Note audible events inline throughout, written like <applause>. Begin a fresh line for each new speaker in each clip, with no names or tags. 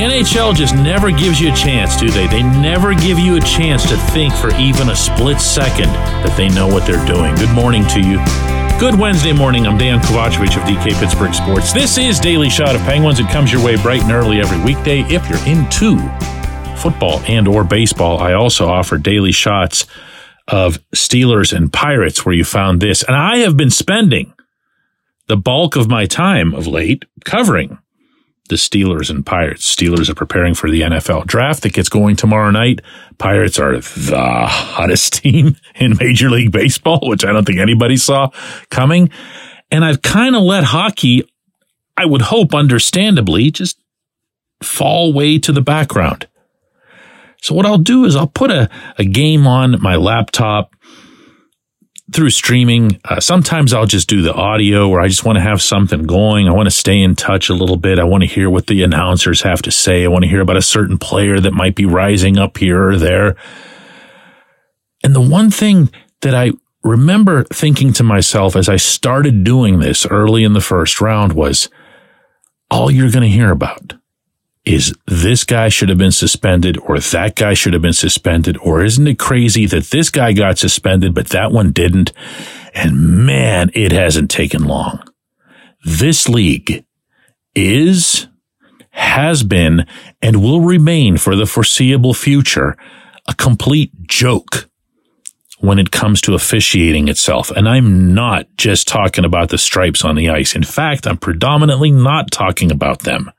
NHL just never gives you a chance, do they? They never give you a chance to think for even a split second that they know what they're doing. Good morning to you. Good Wednesday morning. I'm Dejan Kovacevic of DK Pittsburgh Sports. This is Daily Shot of Penguins. It comes your way bright and early every weekday. If you're into football and or baseball, I also offer daily shots of Steelers and Pirates where you found this. And I have been spending the bulk of my time of late covering the Steelers and Pirates. Steelers are preparing for the NFL draft that gets going tomorrow night. Pirates are the hottest <laughs> team in Major League Baseball, which I don't think anybody saw coming. And I've kind of let hockey, I would hope understandably, just fall way to the background. So what I'll do is I'll put a, a game on my laptop through streaming. Uh, sometimes I'll just do the audio or I just want to have something going. I want to stay in touch a little bit. I want to hear what the announcers have to say. I want to hear about a certain player that might be rising up here or there. And the one thing that I remember thinking to myself as I started doing this early in the first round was all you're going to hear about is this guy should have been suspended or that guy should have been suspended or isn't it crazy that this guy got suspended but that one didn't? And man, it hasn't taken long. This league is, has been, and will remain for the foreseeable future a complete joke when it comes to officiating itself. And I'm not just talking about the stripes on the ice. In fact, I'm predominantly not talking about them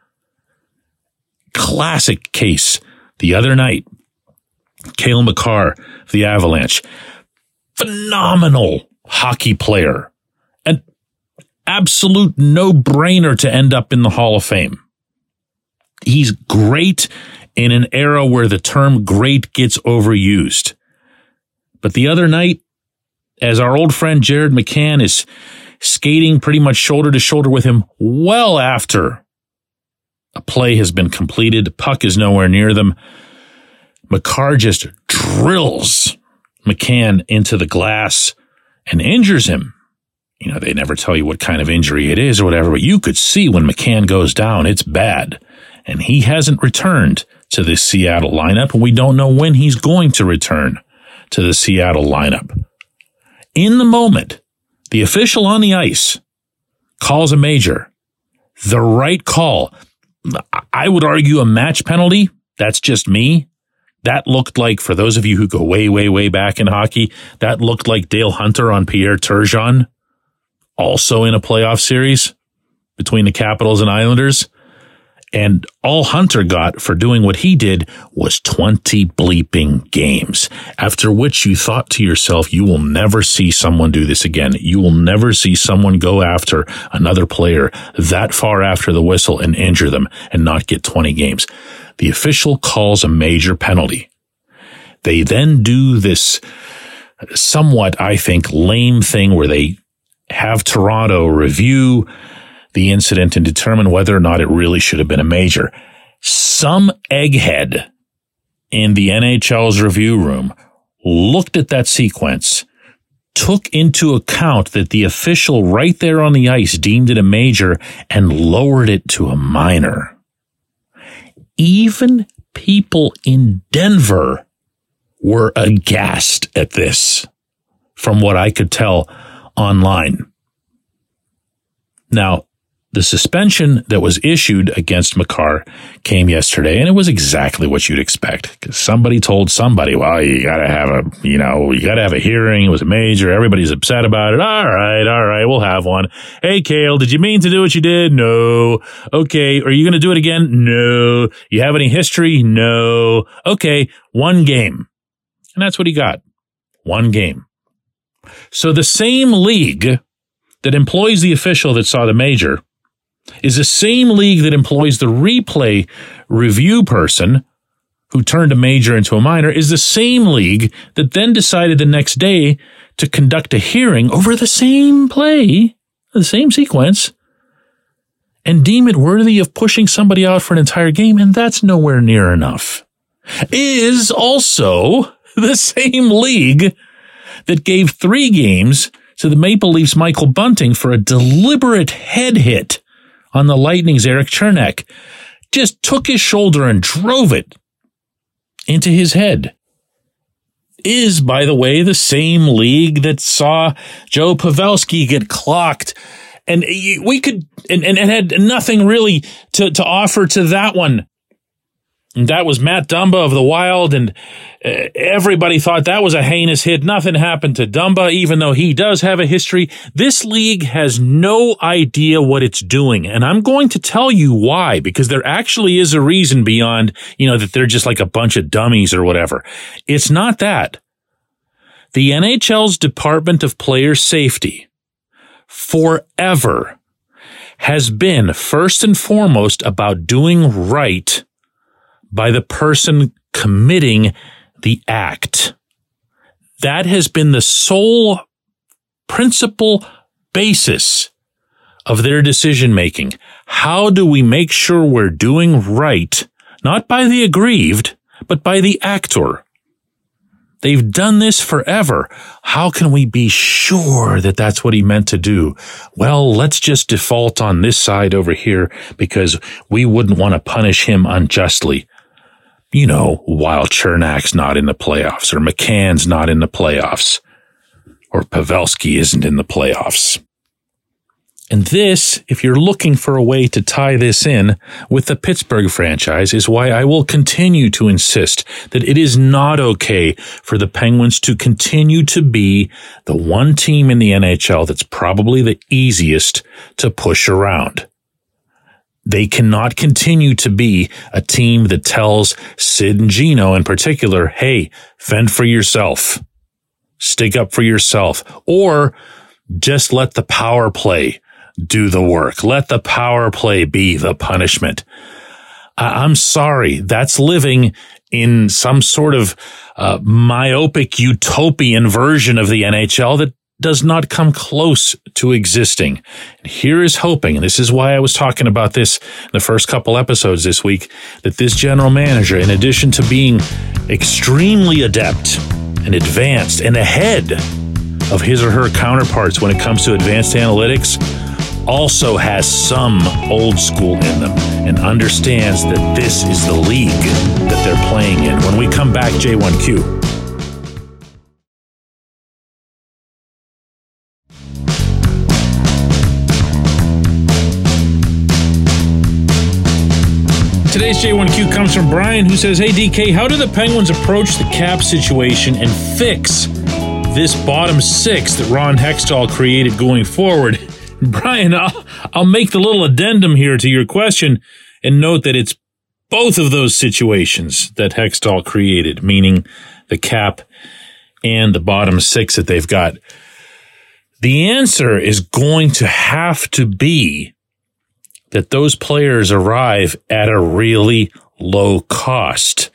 classic case the other night. Cale Makar, the Avalanche, phenomenal hockey player, an absolute no brainer to end up in the Hall of Fame. He's great in an era where the term great gets overused. But the other night, as our old friend Jared McCann is skating pretty much shoulder to shoulder with him well after a play has been completed. Puck is nowhere near them. Makar just drills McCann into the glass and injures him. You know, they never tell you what kind of injury it is or whatever, but you could see when McCann goes down, it's bad. And he hasn't returned to the Seattle lineup, and we don't know when he's going to return to the Seattle lineup. In the moment, the official on the ice calls a major. The right call. I would argue a match penalty. That's just me. That looked like, for those of you who go way, way, way back in hockey, that looked like Dale Hunter on Pierre Turgeon, also in a playoff series between the Capitals and Islanders. And all Hunter got for doing what he did was 20 bleeping games. After which you thought to yourself, you will never see someone do this again. You will never see someone go after another player that far after the whistle and injure them and not get 20 games. The official calls a major penalty. They then do this somewhat, I think, lame thing where they have Toronto review the incident and determine whether or not it really should have been a major. Some egghead in the NHL's review room looked at that sequence, took into account that the official right there on the ice deemed it a major and lowered it to a minor. Even people in Denver were aghast at this from what I could tell online. Now, the suspension that was issued against Makar came yesterday, and it was exactly what you'd expect. Because somebody told somebody, "Well, you got to have a, you know, you got to have a hearing. It was a major. Everybody's upset about it. All right, all right, we'll have one. Hey, Cale, did you mean to do what you did? No. Okay, are you going to do it again? No. You have any history? No. Okay, one game, and that's what he got. One game. So the same league that employs the official that saw the major is the same league that employs the replay review person who turned a major into a minor is the same league that then decided the next day to conduct a hearing over the same play, the same sequence, and deem it worthy of pushing somebody out for an entire game, and that's nowhere near enough. Is also <laughs> the same league that gave three games to the Maple Leafs Michael Bunting for a deliberate head hit on the Lightning's Erik Cernak, just took his shoulder and drove it into his head. Is, by the way, the same league that saw Joe Pavelski get clocked. And we could, and, and, and had nothing really to, to offer to that one. And that was Matt Dumba of the Wild, and uh, everybody thought that was a heinous hit. Nothing happened to Dumba, even though he does have a history. This league has no idea what it's doing, and I'm going to tell you why, because there actually is a reason beyond, you know, that they're just like a bunch of dummies or whatever. It's not that. The NHL's Department of Player Safety forever has been first and foremost about doing right by the person committing the act. That has been the sole principal basis of their decision making. How do we make sure we're doing right, not by the aggrieved, but by the actor? They've done this forever. How can we be sure that that's what he meant to do? Well, let's just default on this side over here because we wouldn't want to punish him unjustly you know, while Cernak's not in the playoffs or McCann's not in the playoffs or Pavelski isn't in the playoffs. And this, if you're looking for a way to tie this in with the Pittsburgh franchise, is why I will continue to insist that it is not okay for the Penguins to continue to be the one team in the NHL that's probably the easiest to push around. They cannot continue to be a team that tells Sid and Gino in particular, hey, fend for yourself. Stick up for yourself. Or just let the power play do the work. Let the power play be the punishment. I'm sorry. That's living in some sort of uh, myopic utopian version of the NHL that does not come close to existing. And here is hoping, and this is why I was talking about this in the first couple episodes this week, that this general manager, in addition to being extremely adept and advanced and ahead of his or her counterparts when it comes to advanced analytics, also has some old school in them and understands that this is the league that they're playing in. When we come back, J1Q. Today's J1Q comes from Brian, who says, Hey DK, how do the Penguins approach the cap situation and fix this bottom six that Ron Hextall created going forward? <laughs> Brian, I'll, I'll make the little addendum here to your question and note that it's both of those situations that Hextall created, meaning the cap and the bottom six that they've got. The answer is going to have to be that those players arrive at a really low cost.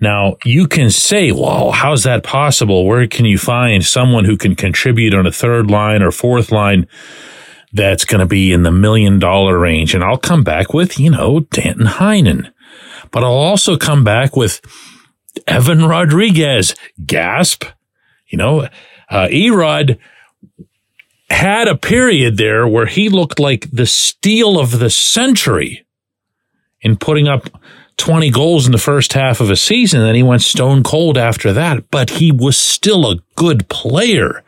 Now, you can say, well, how's that possible? Where can you find someone who can contribute on a third line or fourth line that's going to be in the million dollar range? And I'll come back with, you know, Danton Heinen. But I'll also come back with Evan Rodrigues, Gasp. You know, uh, Erod had a period there where he looked like the steal of the century in putting up 20 goals in the first half of a season. Then he went stone cold after that, but he was still a good player.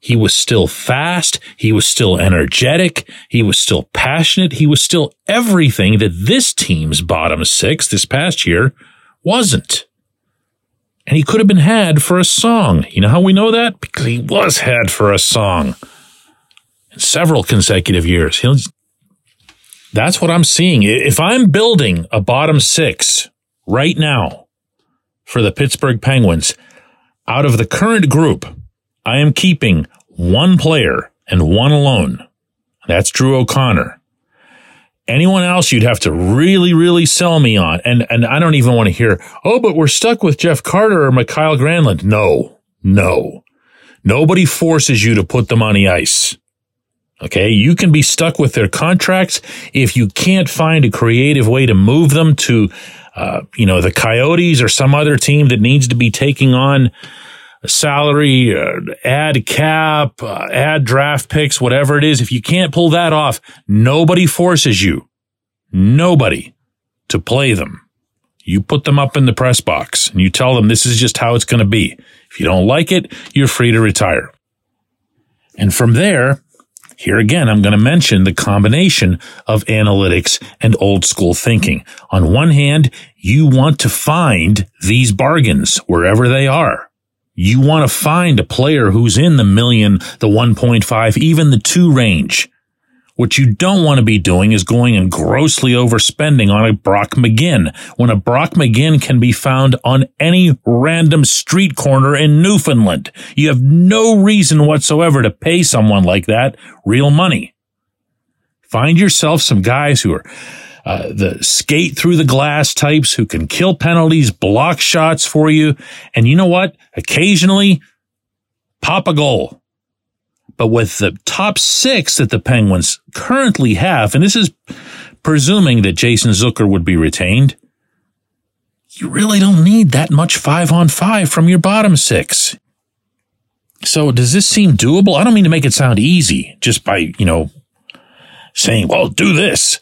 He was still fast. He was still energetic. He was still passionate. He was still everything that this team's bottom six this past year wasn't and he could have been had for a song. You know how we know that? Because he was had for a song in several consecutive years. He'll, that's what I'm seeing. If I'm building a bottom six right now for the Pittsburgh Penguins, out of the current group, I am keeping one player and one alone. That's Drew O'Connor. Anyone else you'd have to really, really sell me on. And, and I don't even want to hear, oh, but we're stuck with Jeff Carter or Mikael Granlund. No, no. Nobody forces you to put them on the ice. Okay. You can be stuck with their contracts if you can't find a creative way to move them to, uh, you know, the Coyotes or some other team that needs to be taking on salary, uh, add cap, uh, add draft picks, whatever it is. If you can't pull that off, nobody forces you. Nobody. to play them. You put them up in the press box and you tell them this is just how it's going to be. If you don't like it, you're free to retire. And from there, here again, I'm going to mention the combination of analytics and old school thinking. On one hand, you want to find these bargains wherever they are. You want to find a player who's in the million, the 1.5, even the two range. What you don't want to be doing is going and grossly overspending on a Brock McGinn when a Brock McGinn can be found on any random street corner in Newfoundland. You have no reason whatsoever to pay someone like that real money. Find yourself some guys who are uh, the skate through the glass types who can kill penalties, block shots for you. And you know what? Occasionally pop a goal. But with the top six that the Penguins currently have, and this is presuming that Jason Zucker would be retained, you really don't need that much five on five from your bottom six. So does this seem doable? I don't mean to make it sound easy just by, you know, saying, well, do this.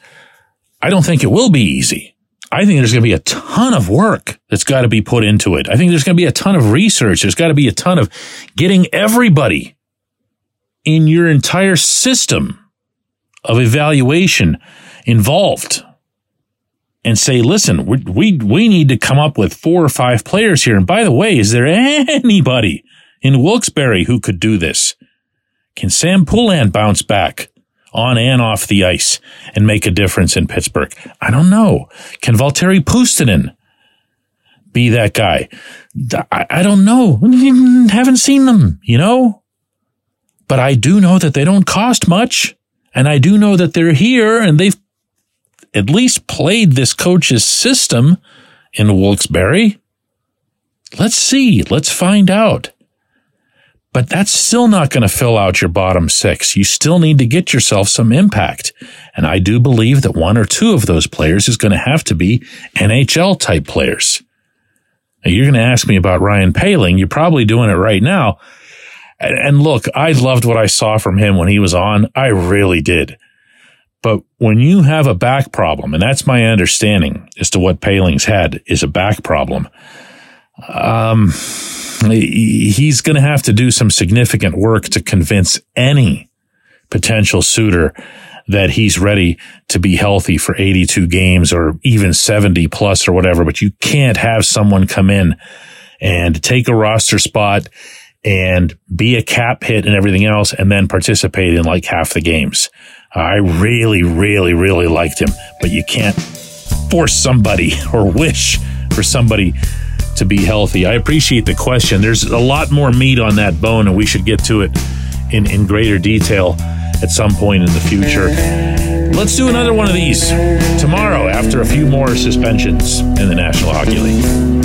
I don't think it will be easy. I think there's going to be a ton of work that's got to be put into it. I think there's going to be a ton of research. There's got to be a ton of getting everybody in your entire system of evaluation involved and say, listen, we, we, we need to come up with four or five players here. And by the way, is there <laughs> anybody in Wilkes-Barre who could do this? Can Sam Poulin bounce back on and off the ice and make a difference in Pittsburgh? I don't know. Can Valtteri Puustinen be that guy? I, I don't know. <laughs> Haven't seen them, you know? but I do know that they don't cost much. And I do know that they're here and they've at least played this coach's system in Wilkes-Barre. Let's see. Let's find out. But that's still not going to fill out your bottom six. You still need to get yourself some impact. And I do believe that one or two of those players is going to have to be NHL type players. Now, you're going to ask me about Ryan Poehling. You're probably doing it right now. And look, I loved what I saw from him when he was on. I really did. But when you have a back problem, and that's my understanding as to what Poehling's had is a back problem, um, he's going to have to do some significant work to convince any potential suitor that he's ready to be healthy for 82 games or even 70 plus or whatever. But you can't have someone come in and take a roster spot and be a cap hit and everything else and then participate in like half the games. I really, really, really liked him, but you can't force somebody <laughs> or wish for somebody to be healthy. I appreciate the question. There's a lot more meat on that bone and we should get to it in, in greater detail at some point in the future. Let's do another one of these tomorrow after a few more suspensions in the National Hockey League.